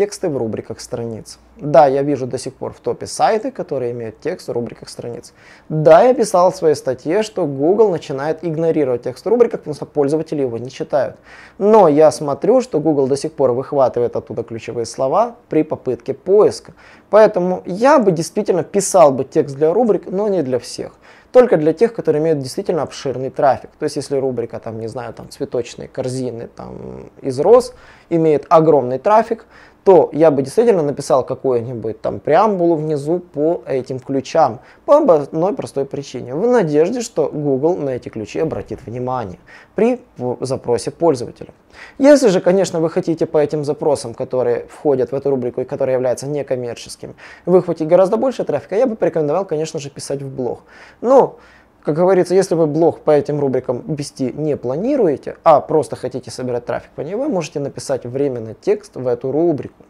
Тексты в рубриках страниц. Да, я вижу до сих пор в топе сайты, которые имеют текст в рубриках страниц. Да, я писал в своей статье, что Google начинает игнорировать текст в рубриках, потому что пользователи его не читают. Но я смотрю, что Google до сих пор выхватывает оттуда ключевые слова при попытке поиска. Поэтому я бы действительно писал бы текст для рубрик, но не для всех только для тех, которые имеют действительно обширный трафик. То есть, если рубрика, там, не знаю, там, цветочные корзины там, из роз имеет огромный трафик, то я бы действительно написал какую-нибудь там преамбулу внизу по этим ключам. По одной простой причине. В надежде, что Google на эти ключи обратит внимание при запросе пользователя. Если же, конечно, вы хотите по этим запросам, которые входят в эту рубрику и которые являются некоммерческими, выхватить гораздо больше трафика, я бы порекомендовал, конечно же, писать в блог. Но как говорится, если вы блог по этим рубрикам вести не планируете, а просто хотите собирать трафик по ней, вы можете написать временно текст в эту рубрику.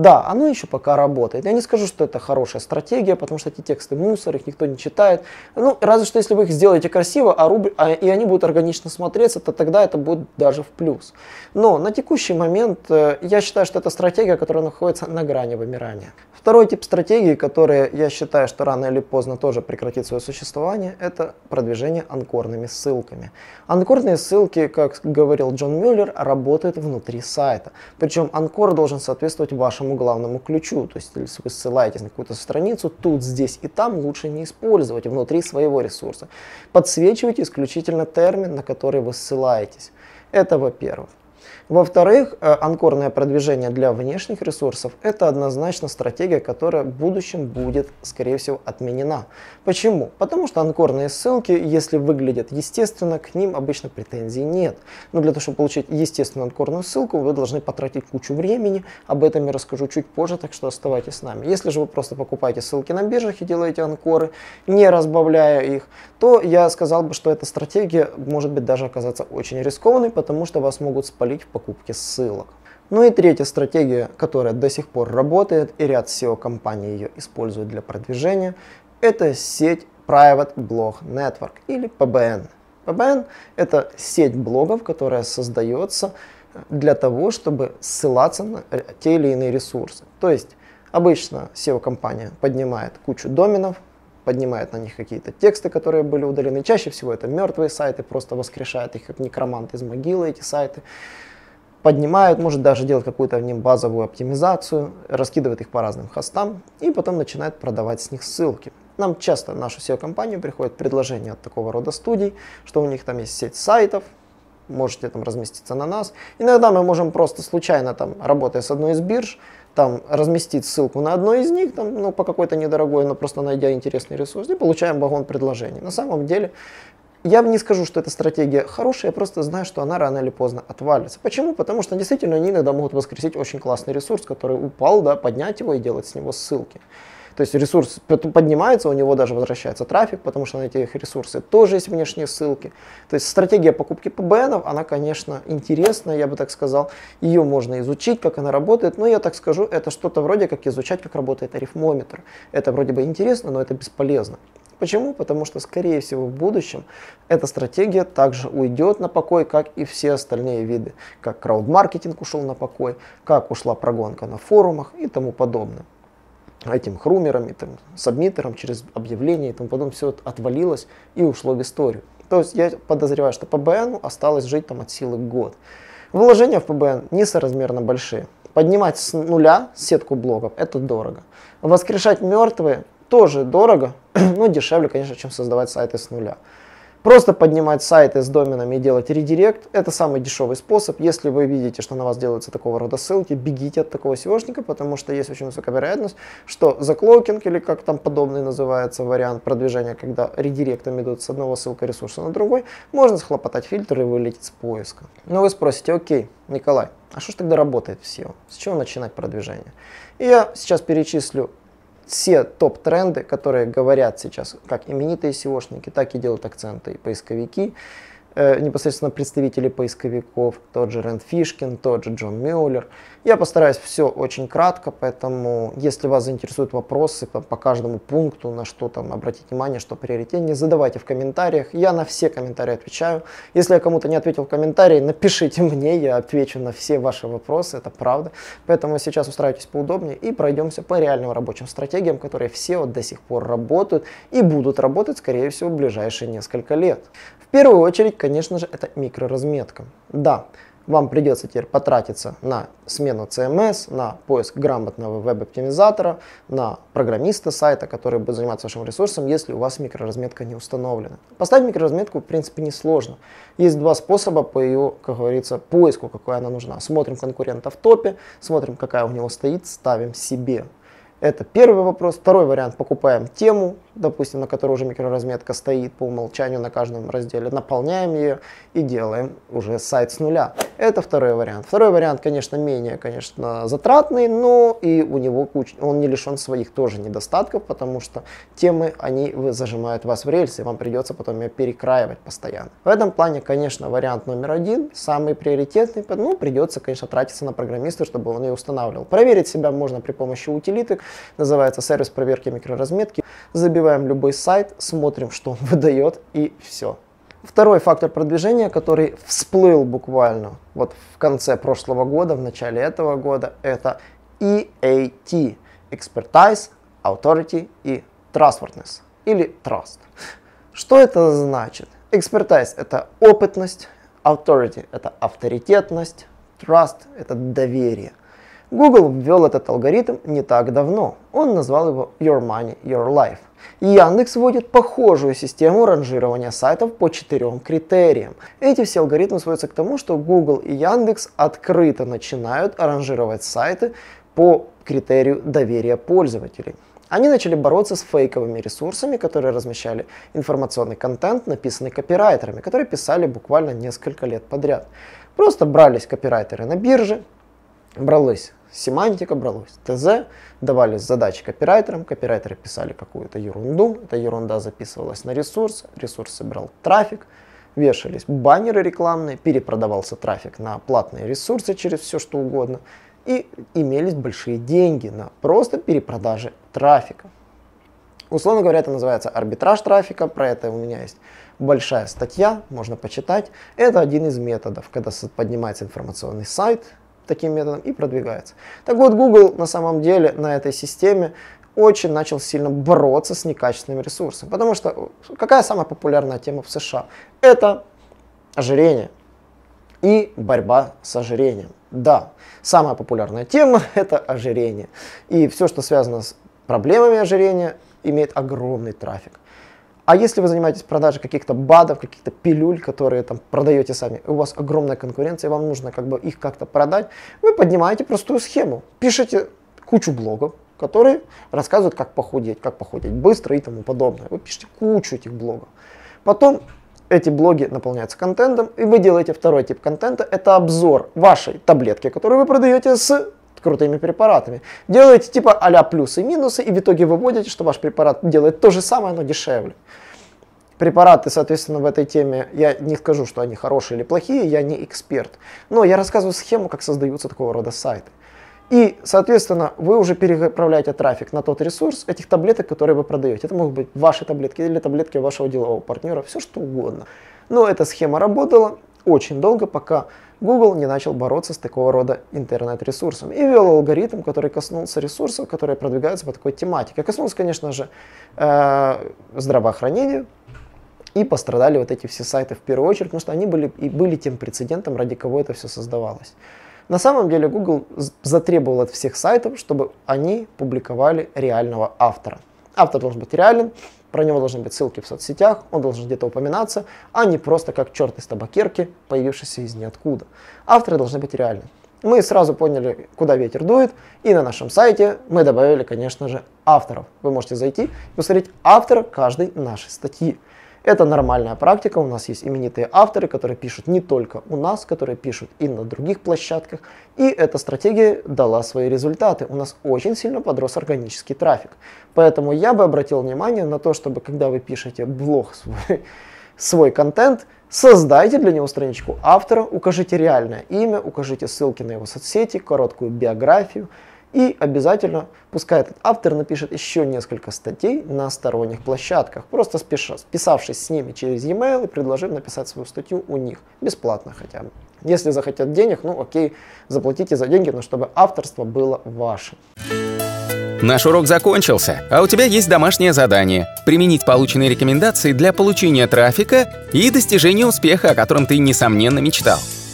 Да, оно еще пока работает. Я не скажу, что это хорошая стратегия, потому что эти тексты мусор, их никто не читает. Ну, разве что если вы их сделаете красиво, а рубри... а, и они будут органично смотреться, то тогда это будет даже в плюс. Но на текущий момент э, я считаю, что это стратегия, которая находится на грани вымирания. Второй тип стратегии, который я считаю, что рано или поздно тоже прекратит свое существование, это продвижение анкорными ссылками. Анкорные ссылки, как говорил Джон Мюллер, работают внутри сайта. Причем анкор должен соответствовать вашему главному ключу. То есть, если вы ссылаетесь на какую-то страницу, тут, здесь и там лучше не использовать внутри своего ресурса. Подсвечивайте исключительно термин, на который вы ссылаетесь. Это во-первых. Во-вторых, э, анкорное продвижение для внешних ресурсов – это однозначно стратегия, которая в будущем будет, скорее всего, отменена. Почему? Потому что анкорные ссылки, если выглядят естественно, к ним обычно претензий нет. Но для того, чтобы получить естественную анкорную ссылку, вы должны потратить кучу времени. Об этом я расскажу чуть позже, так что оставайтесь с нами. Если же вы просто покупаете ссылки на биржах и делаете анкоры, не разбавляя их, то я сказал бы, что эта стратегия может быть даже оказаться очень рискованной, потому что вас могут спалить в покупке ссылок. Ну и третья стратегия, которая до сих пор работает и ряд SEO-компаний ее используют для продвижения, это сеть Private Blog Network или PBN. PBN – это сеть блогов, которая создается для того, чтобы ссылаться на те или иные ресурсы. То есть обычно SEO-компания поднимает кучу доменов, поднимает на них какие-то тексты, которые были удалены. Чаще всего это мертвые сайты, просто воскрешает их как некромант из могилы эти сайты. Поднимают, может даже делать какую-то в ним базовую оптимизацию, раскидывает их по разным хостам и потом начинает продавать с них ссылки. Нам часто в нашу SEO-компанию приходят предложения от такого рода студий, что у них там есть сеть сайтов, можете там разместиться на нас. Иногда мы можем просто случайно, там, работая с одной из бирж, там разместить ссылку на одной из них, там, ну, по какой-то недорогой, но просто найдя интересный ресурс, и получаем вагон предложений. На самом деле, я не скажу, что эта стратегия хорошая, я просто знаю, что она рано или поздно отвалится. Почему? Потому что действительно они иногда могут воскресить очень классный ресурс, который упал, да, поднять его и делать с него ссылки. То есть ресурс поднимается, у него даже возвращается трафик, потому что на этих ресурсы тоже есть внешние ссылки. То есть стратегия покупки PBN, она, конечно, интересная, я бы так сказал. Ее можно изучить, как она работает, но я так скажу, это что-то вроде как изучать, как работает арифмометр. Это вроде бы интересно, но это бесполезно. Почему? Потому что, скорее всего, в будущем эта стратегия также уйдет на покой, как и все остальные виды. Как краудмаркетинг ушел на покой, как ушла прогонка на форумах и тому подобное этим хрумером, и, там, сабмитером через объявление и тому подобное, все отвалилось и ушло в историю. То есть я подозреваю, что ПБН осталось жить там от силы год. Вложения в ПБН несоразмерно большие. Поднимать с нуля сетку блогов – это дорого. Воскрешать мертвые тоже дорого, но дешевле, конечно, чем создавать сайты с нуля. Просто поднимать сайты с доменами и делать редирект – это самый дешевый способ. Если вы видите, что на вас делаются такого рода ссылки, бегите от такого SEOшника, потому что есть очень высокая вероятность, что заклокинг или как там подобный называется вариант продвижения, когда редиректом идут с одного ссылка ресурса на другой, можно схлопотать фильтр и вылететь с поиска. Но вы спросите, окей, Николай, а что ж тогда работает в SEO? С чего начинать продвижение? И я сейчас перечислю все топ-тренды, которые говорят сейчас как именитые SEOшники, так и делают акценты и поисковики, э, непосредственно представители поисковиков, тот же Рэнд Фишкин, тот же Джон Мюллер. Я постараюсь все очень кратко, поэтому если вас заинтересуют вопросы по, по каждому пункту, на что там обратить внимание, что приоритетнее, задавайте в комментариях. Я на все комментарии отвечаю. Если я кому-то не ответил в комментарии, напишите мне, я отвечу на все ваши вопросы, это правда. Поэтому сейчас устраивайтесь поудобнее и пройдемся по реальным рабочим стратегиям, которые все вот до сих пор работают и будут работать, скорее всего, в ближайшие несколько лет. В первую очередь, конечно же, это микроразметка. Да, вам придется теперь потратиться на смену CMS, на поиск грамотного веб-оптимизатора, на программиста сайта, который будет заниматься вашим ресурсом, если у вас микроразметка не установлена. Поставить микроразметку, в принципе, несложно. Есть два способа по ее, как говорится, поиску, какой она нужна. Смотрим конкурента в топе, смотрим, какая у него стоит, ставим себе. Это первый вопрос. Второй вариант. Покупаем тему, допустим, на которой уже микроразметка стоит по умолчанию на каждом разделе. Наполняем ее и делаем уже сайт с нуля. Это второй вариант. Второй вариант, конечно, менее, конечно, затратный, но и у него куч... он не лишен своих тоже недостатков, потому что темы, они зажимают вас в рельсы, вам придется потом ее перекраивать постоянно. В этом плане, конечно, вариант номер один, самый приоритетный, ну, придется, конечно, тратиться на программиста, чтобы он ее устанавливал. Проверить себя можно при помощи утилиток, называется сервис проверки микроразметки. Забиваем любой сайт, смотрим, что он выдает и все. Второй фактор продвижения, который всплыл буквально вот в конце прошлого года, в начале этого года, это EAT – Expertise, Authority и Trustworthiness или Trust. Что это значит? Expertise – это опытность, Authority – это авторитетность, Trust – это доверие. Google ввел этот алгоритм не так давно. Он назвал его Your Money, Your Life. Яндекс вводит похожую систему ранжирования сайтов по четырем критериям. Эти все алгоритмы сводятся к тому, что Google и Яндекс открыто начинают ранжировать сайты по критерию доверия пользователей. Они начали бороться с фейковыми ресурсами, которые размещали информационный контент, написанный копирайтерами, которые писали буквально несколько лет подряд. Просто брались копирайтеры на бирже, бралось семантика бралась, ТЗ, давались задачи копирайтерам, копирайтеры писали какую-то ерунду, эта ерунда записывалась на ресурс, ресурс собирал трафик, вешались баннеры рекламные, перепродавался трафик на платные ресурсы через все что угодно, и имелись большие деньги на просто перепродаже трафика. Условно говоря, это называется арбитраж трафика, про это у меня есть большая статья, можно почитать. Это один из методов, когда поднимается информационный сайт, таким методом и продвигается. Так вот, Google на самом деле на этой системе очень начал сильно бороться с некачественными ресурсами. Потому что какая самая популярная тема в США? Это ожирение и борьба с ожирением. Да, самая популярная тема – это ожирение. И все, что связано с проблемами ожирения, имеет огромный трафик. А если вы занимаетесь продажей каких-то БАДов, каких-то пилюль, которые там продаете сами, у вас огромная конкуренция, и вам нужно как бы их как-то продать, вы поднимаете простую схему. Пишите кучу блогов, которые рассказывают, как похудеть, как похудеть быстро и тому подобное. Вы пишете кучу этих блогов. Потом эти блоги наполняются контентом, и вы делаете второй тип контента. Это обзор вашей таблетки, которую вы продаете с крутыми препаратами. Делаете типа а плюсы и минусы, и в итоге выводите, что ваш препарат делает то же самое, но дешевле. Препараты, соответственно, в этой теме, я не скажу, что они хорошие или плохие, я не эксперт. Но я рассказываю схему, как создаются такого рода сайты. И, соответственно, вы уже переправляете трафик на тот ресурс этих таблеток, которые вы продаете. Это могут быть ваши таблетки или таблетки вашего делового партнера, все что угодно. Но эта схема работала очень долго, пока Google не начал бороться с такого рода интернет-ресурсами и ввел алгоритм, который коснулся ресурсов, которые продвигаются по такой тематике. Коснулся, конечно же, э, здравоохранения, и пострадали вот эти все сайты в первую очередь, потому что они были, и были тем прецедентом, ради кого это все создавалось. На самом деле Google затребовал от всех сайтов, чтобы они публиковали реального автора. Автор должен быть реален, про него должны быть ссылки в соцсетях, он должен где-то упоминаться, а не просто как черт из табакерки, появившийся из ниоткуда. Авторы должны быть реальны. Мы сразу поняли, куда ветер дует, и на нашем сайте мы добавили, конечно же, авторов. Вы можете зайти и посмотреть автора каждой нашей статьи. Это нормальная практика, у нас есть именитые авторы, которые пишут не только у нас, которые пишут и на других площадках. И эта стратегия дала свои результаты. У нас очень сильно подрос органический трафик. Поэтому я бы обратил внимание на то, чтобы когда вы пишете блог свой, свой контент, создайте для него страничку автора, укажите реальное имя, укажите ссылки на его соцсети, короткую биографию, и обязательно, пускай этот автор напишет еще несколько статей на сторонних площадках, просто спеша, списавшись с ними через e-mail и предложив написать свою статью у них, бесплатно хотя бы. Если захотят денег, ну окей, заплатите за деньги, но чтобы авторство было вашим. Наш урок закончился, а у тебя есть домашнее задание – применить полученные рекомендации для получения трафика и достижения успеха, о котором ты, несомненно, мечтал.